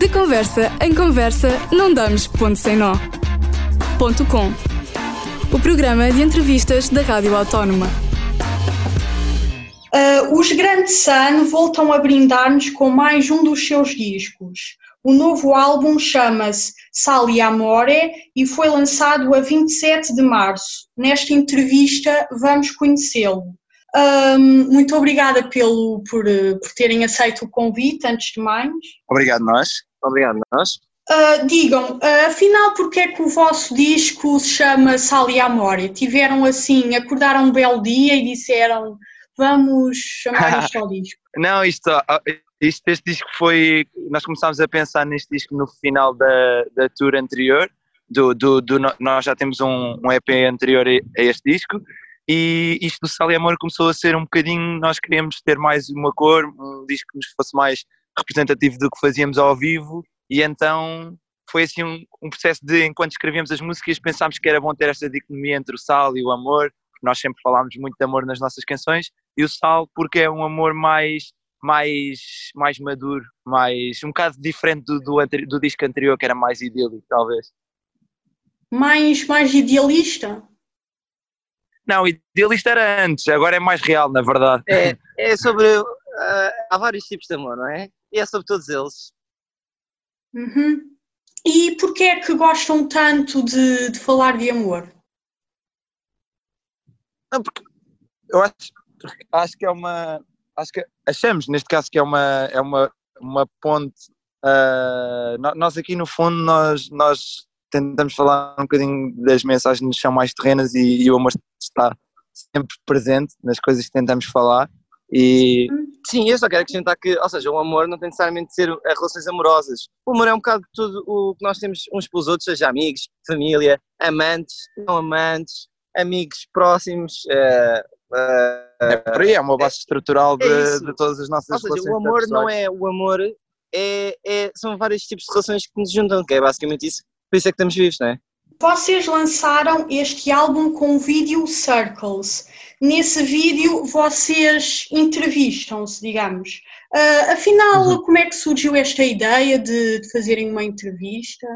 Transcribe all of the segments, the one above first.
De conversa em conversa, não damos ponto sem nó. Ponto com. O programa de entrevistas da Rádio Autónoma. Uh, os Grandes Sun voltam a brindar-nos com mais um dos seus discos. O novo álbum chama-se Sali Amore e foi lançado a 27 de março. Nesta entrevista vamos conhecê-lo. Um, muito obrigada pelo, por, por terem aceito o convite, antes de mais. Obrigado nós. Obrigado nós. Uh, digam, uh, afinal, porque é que o vosso disco se chama Sali Amore? Tiveram assim, acordaram um belo dia e disseram vamos chamar isto ao disco? Não, isto, isto, este disco foi. Nós começámos a pensar neste disco no final da, da tour anterior. Do, do, do, nós já temos um, um EP anterior a este disco e isto do Sal e Amor começou a ser um bocadinho, nós queríamos ter mais uma cor, um disco que nos fosse mais representativo do que fazíamos ao vivo e então foi assim um, um processo de, enquanto escrevíamos as músicas, pensámos que era bom ter esta dicotomia entre o sal e o amor, nós sempre falámos muito de amor nas nossas canções, e o sal porque é um amor mais mais, mais maduro, mais um bocado diferente do, do, do disco anterior, que era mais idílico, talvez. Mais, mais idealista? Não, idealista era antes, agora é mais real, na verdade. É, é sobre. Uh, há vários tipos de amor, não é? E é sobre todos eles. Uhum. E porquê é que gostam tanto de, de falar de amor? Não, porque eu acho, acho que é uma, acho que achamos neste caso que é uma, é uma, uma ponte. Uh, nós aqui no fundo nós, nós tentamos falar um bocadinho das mensagens que são mais terrenas e, e o amor está sempre presente nas coisas que tentamos falar e sim, eu só quero acrescentar que, ou seja, o amor não tem necessariamente de ser relações amorosas. O amor é um bocado tudo o que nós temos uns pelos outros, seja amigos, família, amantes, não amantes, amigos próximos, uh, é por aí, é uma base estrutural de, é de todas as nossas Ou seja, o amor não é o amor, é, é, são vários tipos de relações que nos juntam, que é basicamente isso, por isso é que estamos vivos, não é? Vocês lançaram este álbum com o vídeo Circles. Nesse vídeo vocês entrevistam-se, digamos. Uh, afinal, uhum. como é que surgiu esta ideia de, de fazerem uma entrevista?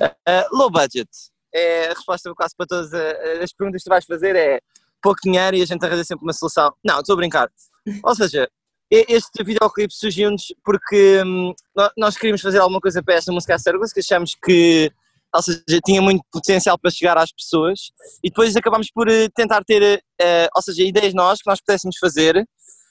Uh, low budget. É a resposta quase para todas as perguntas que tu vais fazer é pouco dinheiro e a gente arranja sempre uma solução. Não, estou a brincar. Ou seja, este videoclipe surgiu-nos porque hum, nós queríamos fazer alguma coisa para esta música a Circles, que achamos que ou seja, tinha muito potencial para chegar às pessoas e depois acabámos por eh, tentar ter, uh, ou seja, ideias nós que nós pudéssemos fazer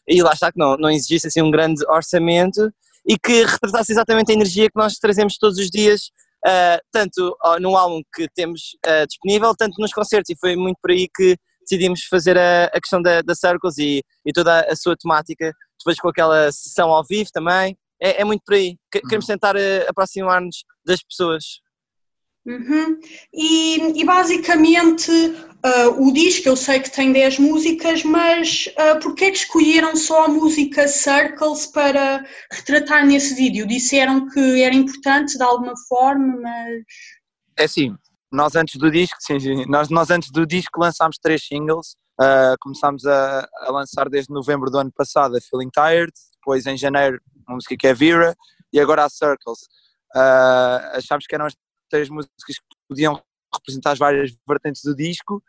e lá está que não, não exigisse assim um grande orçamento e que retratasse exatamente a energia que nós trazemos todos os dias, uh, tanto no álbum que temos uh, disponível, tanto nos concertos e foi muito por aí que decidimos fazer a, a questão da, da Circles e, e, toda a sua temática, depois com aquela sessão ao vivo também. É, é muito por aí. Queremos uhum. tentar aproximar-nos das pessoas. Uhum. E, e, basicamente uh, o disco eu sei que tem 10 músicas, mas uh, porquê é que escolheram só a música Circles para retratar nesse vídeo? Disseram que era importante de alguma forma, mas. É assim, nós antes do disco, sim, nós, nós antes do disco lançámos três singles, uh, começámos a, a, lançar desde novembro do ano passado a Feeling Tired, depois em janeiro uma música que é Vera e agora a Circles. Uh, achámos que eram as três músicas que podiam representar as várias vertentes do disco,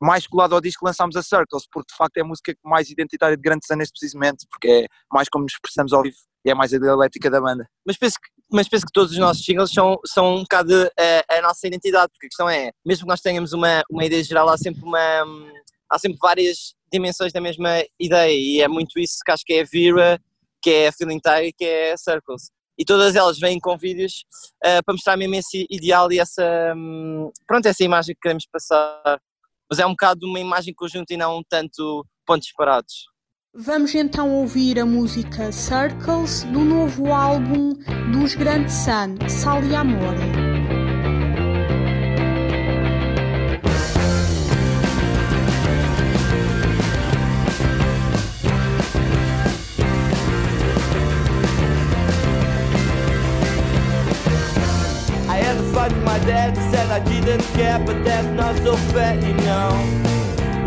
mais colado ao disco lançámos a Circles, porque de facto é a música mais identitária de Grande Sun neste precisamente, porque é mais como nos expressamos ao vivo e é mais a dialética da banda. Mas penso que mas penso que todos os nossos singles são, são um bocado a, a, nossa identidade, porque a questão é, mesmo que nós tenhamos uma, uma ideia geral, há sempre, uma, há sempre várias dimensões da mesma ideia, e é muito isso que acho que é a Vera, que é a Feeling Tie, que é a Circles. E todas elas vêm com vídeos uh, para mostrar mesmo esse ideal e essa, um, pronto, essa imagem que queremos passar. Mas é um bocado uma imagem conjunta e não tanto pontos separados. Vamos então ouvir a música Circles do novo álbum dos Grande Sun, Sal e Amore. I didn't care, but that's not so fair, you know.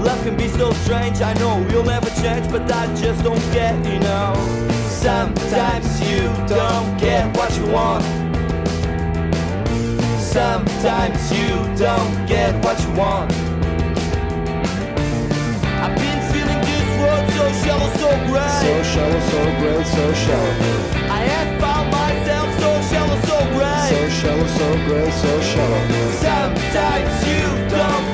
Love can be so strange, I know we'll never change, but I just don't get, you know. Sometimes you don't get what you want. Sometimes you don't get what you want. I've been feeling this road so shallow, so gray. So shallow, so gray, so shallow. Shallow, so gray, so shallow. Sometimes you don't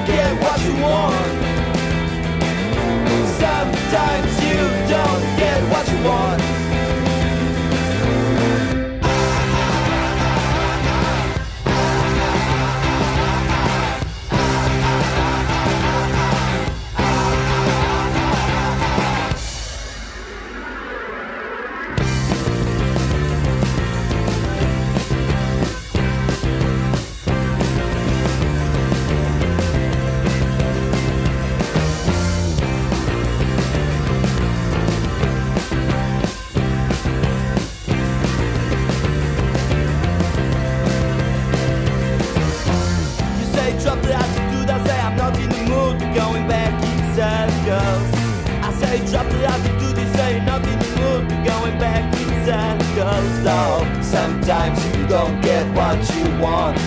So sometimes you don't get what you want.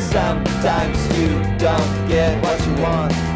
Sometimes you don't get what you want.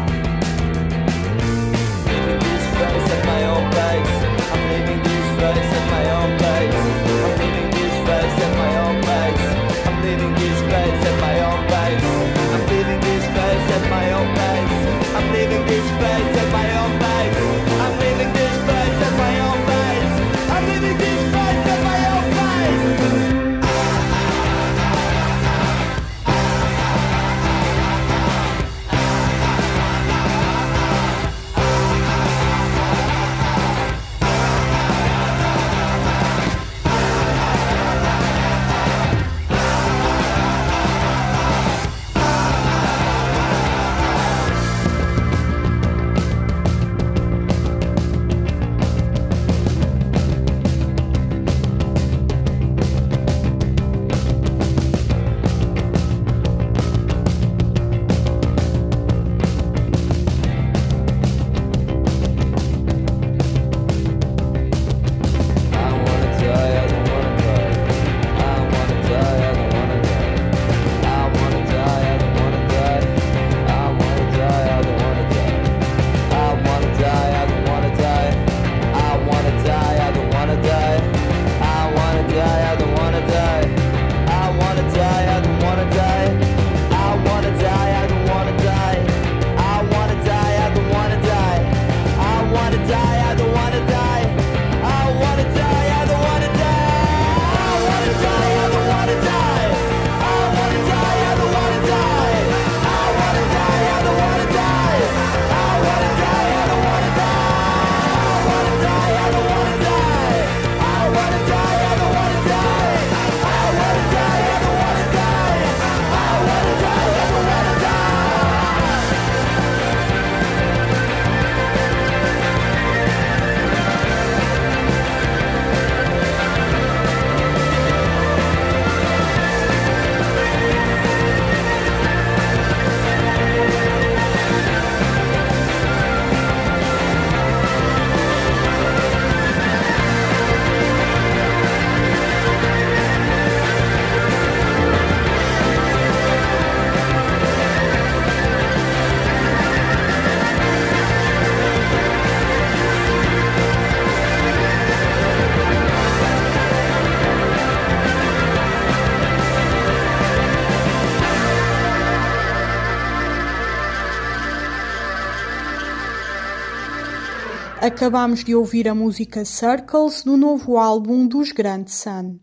Acabámos de ouvir a música Circles do novo álbum dos Grand Sun.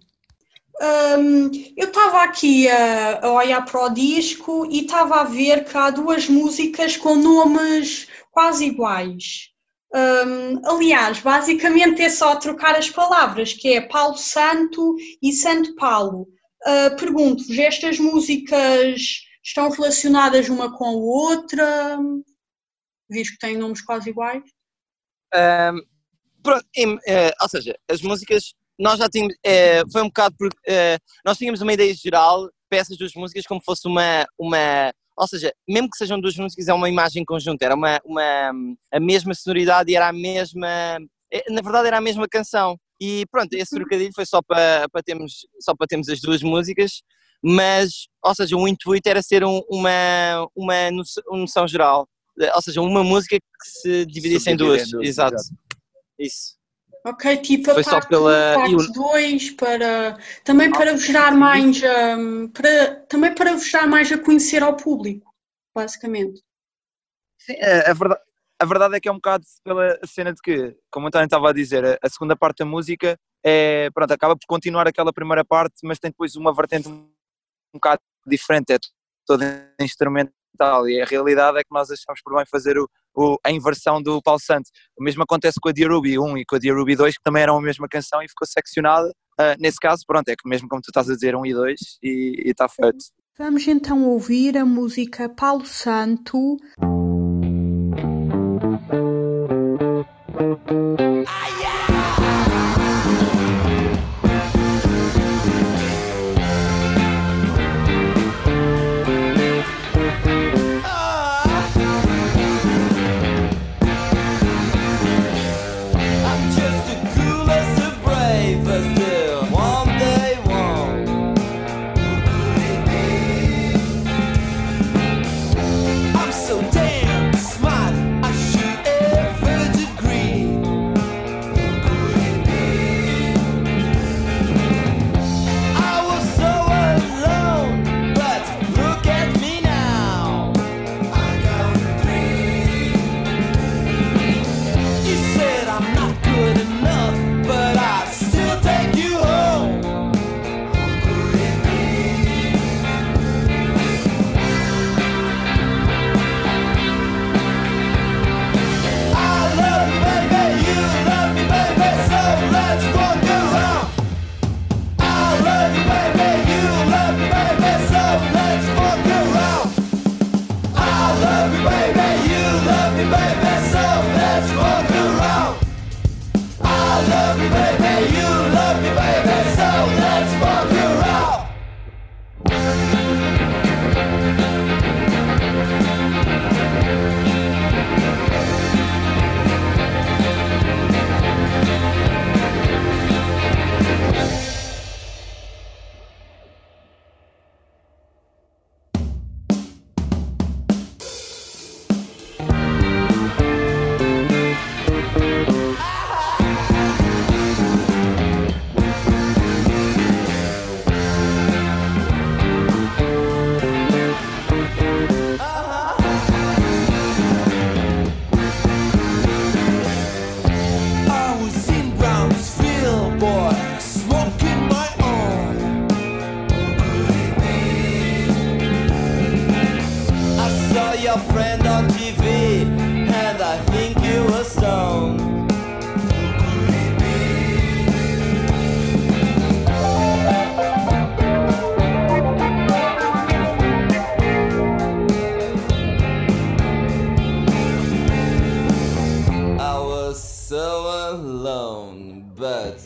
Hum, eu estava aqui a, a olhar para o disco e estava a ver que há duas músicas com nomes quase iguais. Hum, aliás, basicamente é só trocar as palavras, que é Paulo Santo e Santo Paulo. Uh, Pergunto-vos, estas músicas estão relacionadas uma com a outra? Visto que têm nomes quase iguais? Ahm, pronto, em- eh, ou seja, as músicas, nós já tínhamos, eh, foi um bocado porque eh, nós tínhamos uma ideia geral essas duas músicas como fosse uma, uma, ou seja, mesmo que sejam duas músicas, é uma imagem conjunta, era uma, uma, a mesma sonoridade e era a mesma, é, na verdade era a mesma canção. E pronto, esse Uhum. trocadilho foi só para, para, termos, só para termos as duas músicas, mas, ou seja, o intuito era ser um- uma, uma noção, geral, Eh, ou seja, uma música que se dividisse em duas. em duas, Exato. exato. Isso. Ok, tipo a Foi só parte pela- 1, o- parte 2, para, também para vos dar mais, hum, para, também para vos dar mais a conhecer ao público, basicamente. Sim, a, a verdade, a verdade é que é um bocado pela cena de que, como o António estava a dizer, a, a segunda parte da música é, pronto, acaba por continuar aquela primeira parte, mas tem depois uma vertente um, um bocado diferente, é toda instrumental e a realidade é que nós achamos por bem fazer o, o- a inversão do Paulo Santos. O mesmo acontece com a Dear Ruby 1 e com a Dear Ruby 2, que também eram a mesma canção e ficou seccionada. Ah, nesse caso, pronto, é que mesmo como tu estás a dizer, 1 e 2 e está feito. Vamos então ouvir a música Paulo Santo.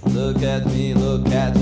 Look at me, look at me,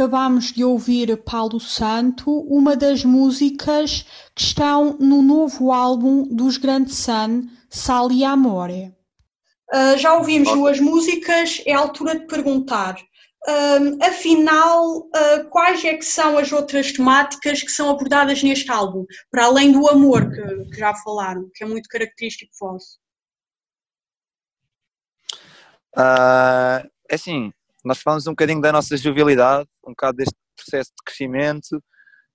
Acabamos de ouvir Paulo Santo, uma das músicas que estão no novo álbum dos Grande Sun, Sal e Amore. Ah, já ouvimos duas músicas, é a altura de perguntar. Hum, afinal, ah, quais é que são as outras temáticas que são abordadas neste álbum? Para além do amor, que, que já falaram, que é muito característico vosso. É assim, nós falamos um bocadinho da nossa jovialidade, um bocado deste processo de crescimento.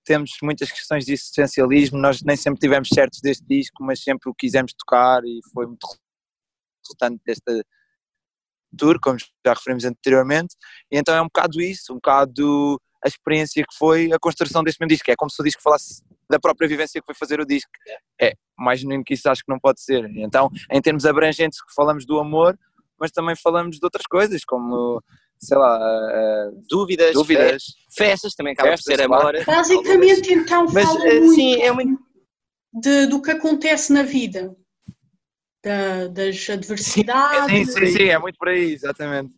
Temos muitas questões de existencialismo. Nós nem sempre tivemos certos deste disco, mas sempre o quisemos tocar e foi muito resultante desta tour, como já referimos anteriormente. E então é um bocado isso, um bocado a experiência que foi a construção deste mesmo disco. É como se o disco falasse da própria vivência que foi fazer o disco. É, mais genuíno que isso acho que não pode ser. Então, em termos abrangentes, falamos do amor, mas também falamos de outras coisas, como, sei lá, eh, Dúvidas, dúvidas. fe- festas, também acaba por Festas, ser claro. amor. Basicamente, então, Mas, fala eh, muito sim, é muito. de- do que acontece na vida, da- das adversidades. Sim, sim, sim, é muito por aí, exatamente.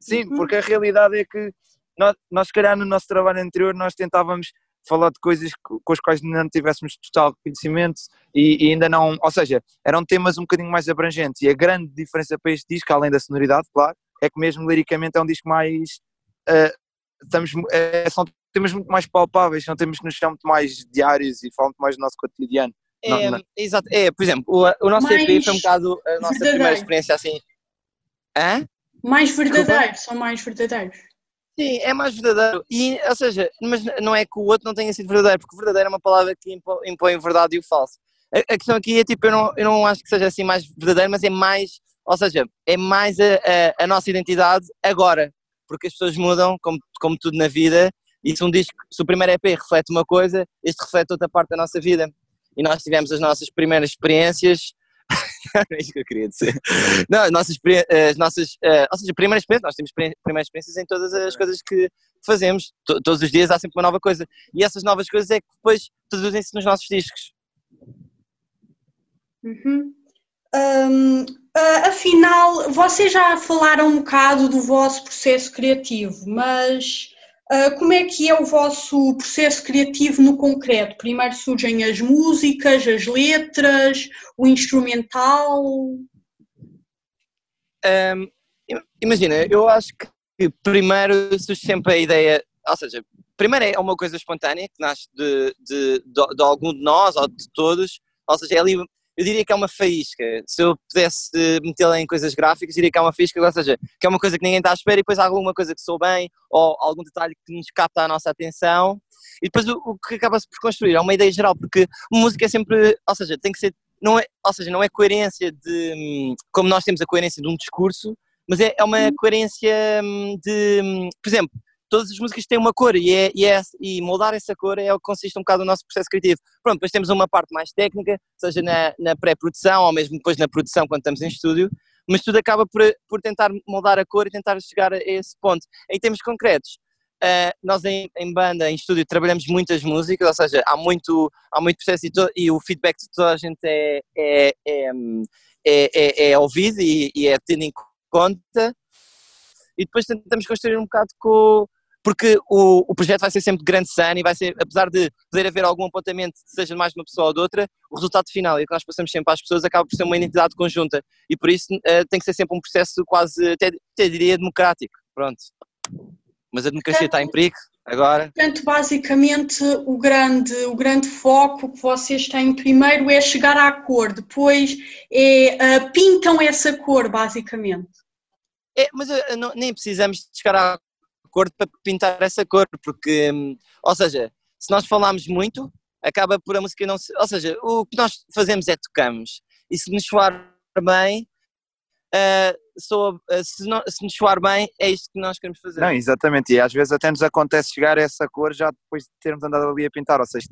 Sim, Uhum. porque a realidade é que nós, nós, se calhar, no nosso trabalho anterior, nós tentávamos falar de coisas co- com as quais ainda não tivéssemos total conhecimento e, e ainda não, ou seja, eram temas um bocadinho mais abrangentes e a grande diferença para este disco, além da sonoridade, claro, é que mesmo liricamente é um disco mais, eh, estamos, eh, são temas muito mais palpáveis, são temas que nos são muito mais diários e falam muito mais do nosso cotidiano. É, Não, não. Exato, é, por exemplo, o, o nosso EP Mais foi um bocado a nossa verdadeiro. primeira experiência assim. Hã? Mais verdadeiros, são mais verdadeiros. Sim, é mais verdadeiro. E, ou seja, mas não é que o outro não tenha sido verdadeiro, porque verdadeiro é uma palavra que impõe o verdade e o falso. A, a questão aqui é tipo, eu não, eu não acho que seja assim mais verdadeiro, mas é mais, ou seja, é mais a, a, a nossa identidade agora, porque as pessoas mudam, como, como tudo na vida, e se um disco, se o primeiro EP reflete uma coisa, este reflete outra parte da nossa vida. E nós tivemos as nossas primeiras experiências. Não é isso que eu queria dizer. Não, as nossas, as nossas eh, ou seja, primeiras experiências, nós temos primeiras experiências em todas as coisas que fazemos. To- todos os dias há sempre uma nova coisa. E essas novas coisas é que depois traduzem-se nos nossos discos. Uhum. Hum, ah, afinal, vocês já falaram um bocado do vosso processo criativo, mas ah, como é que é o vosso processo criativo no concreto? Primeiro surgem as músicas, as letras, o instrumental. Im- imagina, eu acho que primeiro surge sempre a ideia, ou seja, primeiro é uma coisa espontânea que nasce de, de, de, de algum de nós ou de todos, ou seja, é ali, eu diria que é uma faísca. Se eu pudesse metê-la em coisas gráficas, diria que é uma faísca, ou seja, que é uma coisa que ninguém está à espera e depois há alguma coisa que sou bem ou algum detalhe que nos capta a nossa atenção. E depois o, o que acaba-se por construir? É uma ideia geral, porque música é sempre, ou seja, tem que ser não é, ou seja, não é coerência de hum, como nós temos a coerência de um discurso, mas é, é uma coerência hum, de, hum, por exemplo, todas as músicas têm uma cor e, é, e, é- e moldar essa cor é o que consiste um bocado no nosso processo criativo. Pronto, depois temos uma parte mais técnica, seja na, na pré-produção ou mesmo depois na produção quando estamos em estúdio, mas tudo acaba por, por tentar moldar a cor e tentar chegar a esse ponto. Em termos concretos, Uh, nós em, em banda, em estúdio, trabalhamos muitas músicas, ou seja, há muito, há muito processo e, to- e o feedback de toda a gente é, é, é, hum, é, é- é ouvido e, e é tido em conta. E depois tentamos construir um bocado com. Porque o, o projeto vai ser sempre de grande sana e vai ser, apesar de poder haver algum apontamento, seja de mais de uma pessoa ou de outra, o resultado final e o que nós passamos sempre às pessoas acaba por ser uma identidade conjunta. E por isso uh, tem que ser sempre um processo quase, até, até diria, democrático. Pronto. Mas a democracia está em perigo agora. Portanto, basicamente, o grande, o grande foco que vocês têm primeiro é chegar à cor, depois é, ah, pintam essa cor, basicamente. É, mas eh, não- nem precisamos de chegar à para pintar essa cor, porque, hum, ou seja, se nós falarmos muito, acaba por a música não. Ou seja, o que nós fazemos é tocamos. E se nos soar bem, eh, se, se nos soar bem, é isto que nós queremos fazer. Não, exatamente, e às vezes até nos acontece chegar a essa cor já depois de termos andado ali a pintar, ou seja,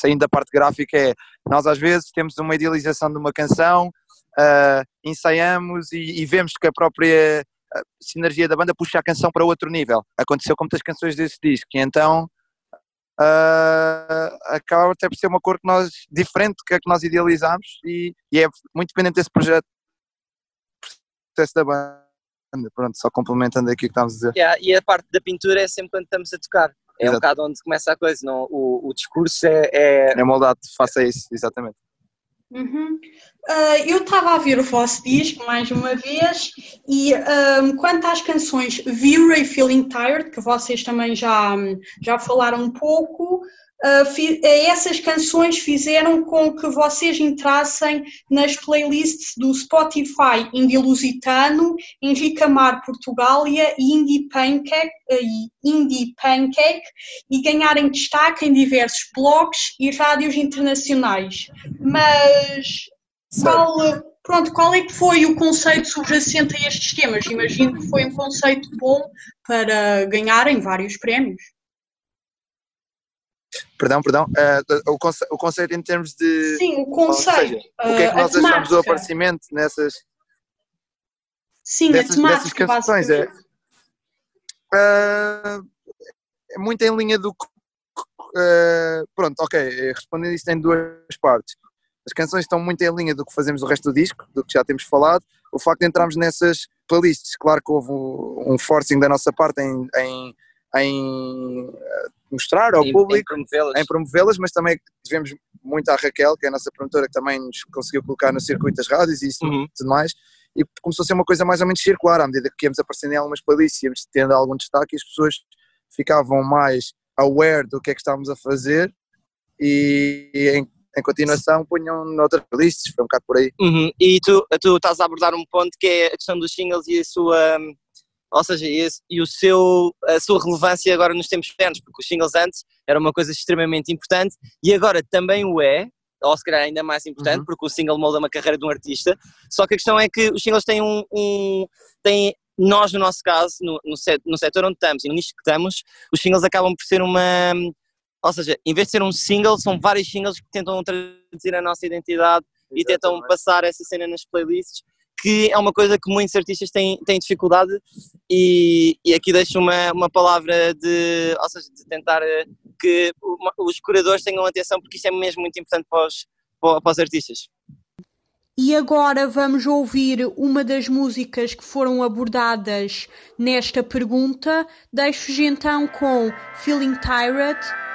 saindo da parte gráfica é, nós às vezes temos uma idealização de uma canção, ah, ensaiamos e, e vemos que a própria ah, sinergia da banda puxa a canção para outro nível, aconteceu com muitas canções desse disco, e então ah, acaba até por ser uma cor que nós, diferente do que a que nós idealizámos e, e é muito dependente desse projeto, processo da banda, pronto, só complementando aqui o que estávamos a dizer. Yeah, e a parte da pintura é sempre quando estamos a tocar. É um Exato. bocado onde começa a coisa. Não, o, o discurso é, é- É moldado, faça isso, exatamente. Uhum. Ah, eu estava a ver o vosso disco mais uma vez e ahm, quanto às canções Vira e Feeling Tired, que vocês também já, já falaram um pouco, ah, fi- essas canções fizeram com que vocês entrassem nas playlists do Spotify Indie Lusitano, Henrique Amar Portugália e Indie Pancake, ah, e Indie Pancake e ganharem destaque em diversos blogs e rádios internacionais. Mas qual, pronto, qual é que foi o conceito subjacente a estes temas? Imagino que foi um conceito bom para ganharem vários prémios. Perdão, perdão. eh, o, conce- o conceito em termos de. Sim, o conceito. seja, o que é que a nós achamos do aparecimento nessas, Sim, dessas, a temática, dessas canções? É. Ah, é muito em linha do. que- ah, pronto, ok, eh, respondendo isto em duas partes. As canções estão muito em linha do que fazemos o resto do disco, do que já temos falado. O facto de entrarmos nessas playlists, claro que houve um um forcing da nossa parte em, em, em, ah, mostrar ao Em- público em promovê-las, mas também devemos muito à Raquel, que é a nossa promotora, que também nos conseguiu colocar no circuito das rádios e isso Uhum. tudo mais. E começou a ser uma coisa mais ou menos circular, à medida que íamos aparecendo em algumas playlists, íamos tendo algum destaque e as pessoas ficavam mais aware do que é que estávamos a fazer e em, em continuação punham noutras playlists, foi um bocado por aí. Uhum. E tu, tu estás a abordar um ponto que é a questão dos singles e a sua, hum, ou seja, e, esse- e o seu, a sua relevância agora nos tempos modernos, porque os singles antes era uma coisa extremamente importante e agora também o é, ou se calhar ainda mais importante, Uhum. porque o single molda uma carreira de um artista, só que a questão é que os singles têm um, um têm, nós no nosso caso, no, no, set- no setor onde estamos e no nicho que estamos, os singles acabam por ser uma, ou seja, em vez de ser um single, são vários singles que tentam traduzir a nossa identidade e tentam Exatamente. passar essa cena nas playlists, que é uma coisa que muitos artistas têm, têm dificuldade e, e aqui deixo uma, uma palavra de, ou seja, de tentar eh, que os curadores tenham atenção porque isso é mesmo muito importante para os, para os artistas. E agora vamos ouvir uma das músicas que foram abordadas nesta pergunta. Deixo-vos então com Feeling Tired.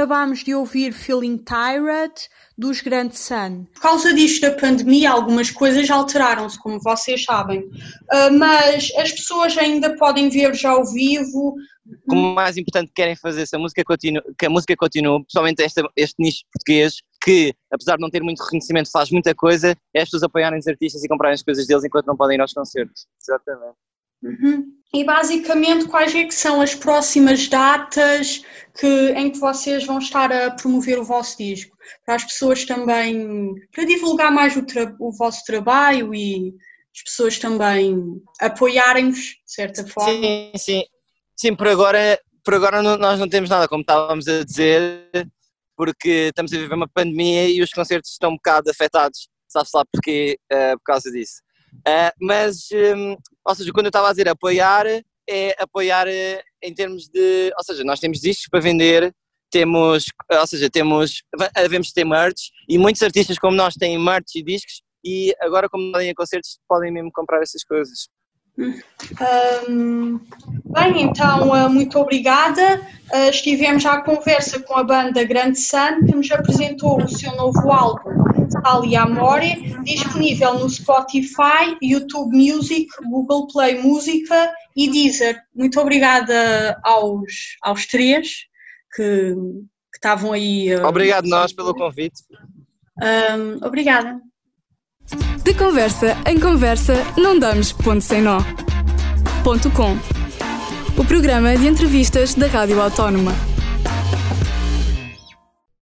Acabámos de ouvir Feeling Tired dos Grand Sun. Por causa disto da pandemia, algumas coisas alteraram-se, como vocês sabem. Uh, mas as pessoas ainda podem ver já ao vivo. Como mais importante querem fazer se a música continue, que a música continue, principalmente esta, este nicho português, que apesar de não ter muito reconhecimento faz muita coisa, é as pessoas apoiarem os artistas e comprarem as coisas deles enquanto não podem ir aos concertos. Exatamente. Uhum. E basicamente, quais é que são as próximas datas que, em que vocês vão estar a promover o vosso disco? Para as pessoas também, para divulgar mais o, o vosso trabalho e as pessoas também apoiarem-vos, de certa forma. Sim, sim. Sim, por agora, por agora não- nós não temos nada, como estávamos a dizer, porque estamos a viver uma pandemia e os concertos estão um bocado afetados, sabe-se lá porquê, eh, por causa disso. Eh, mas, hum, ou seja, quando eu estava a dizer apoiar, é apoiar em termos de, ou seja, nós temos discos para vender, temos, ou seja, temos, devemos ter merch e muitos artistas como nós têm merch e discos e agora como podem a concertos podem mesmo comprar essas coisas. Hum, bem, então, ah, muito obrigada. Ah, estivemos à conversa com a banda Grande Sun, que nos apresentou o seu novo álbum, Ali Amore, disponível no Spotify, YouTube Music, Google Play Música e Deezer. Muito obrigada aos, aos três que, que estavam aí. ah, Obrigado nós pelo convite. Hum, obrigada. De conversa em conversa, não damos ponto sem nó. Ponto com. O programa de entrevistas da Rádio Autónoma.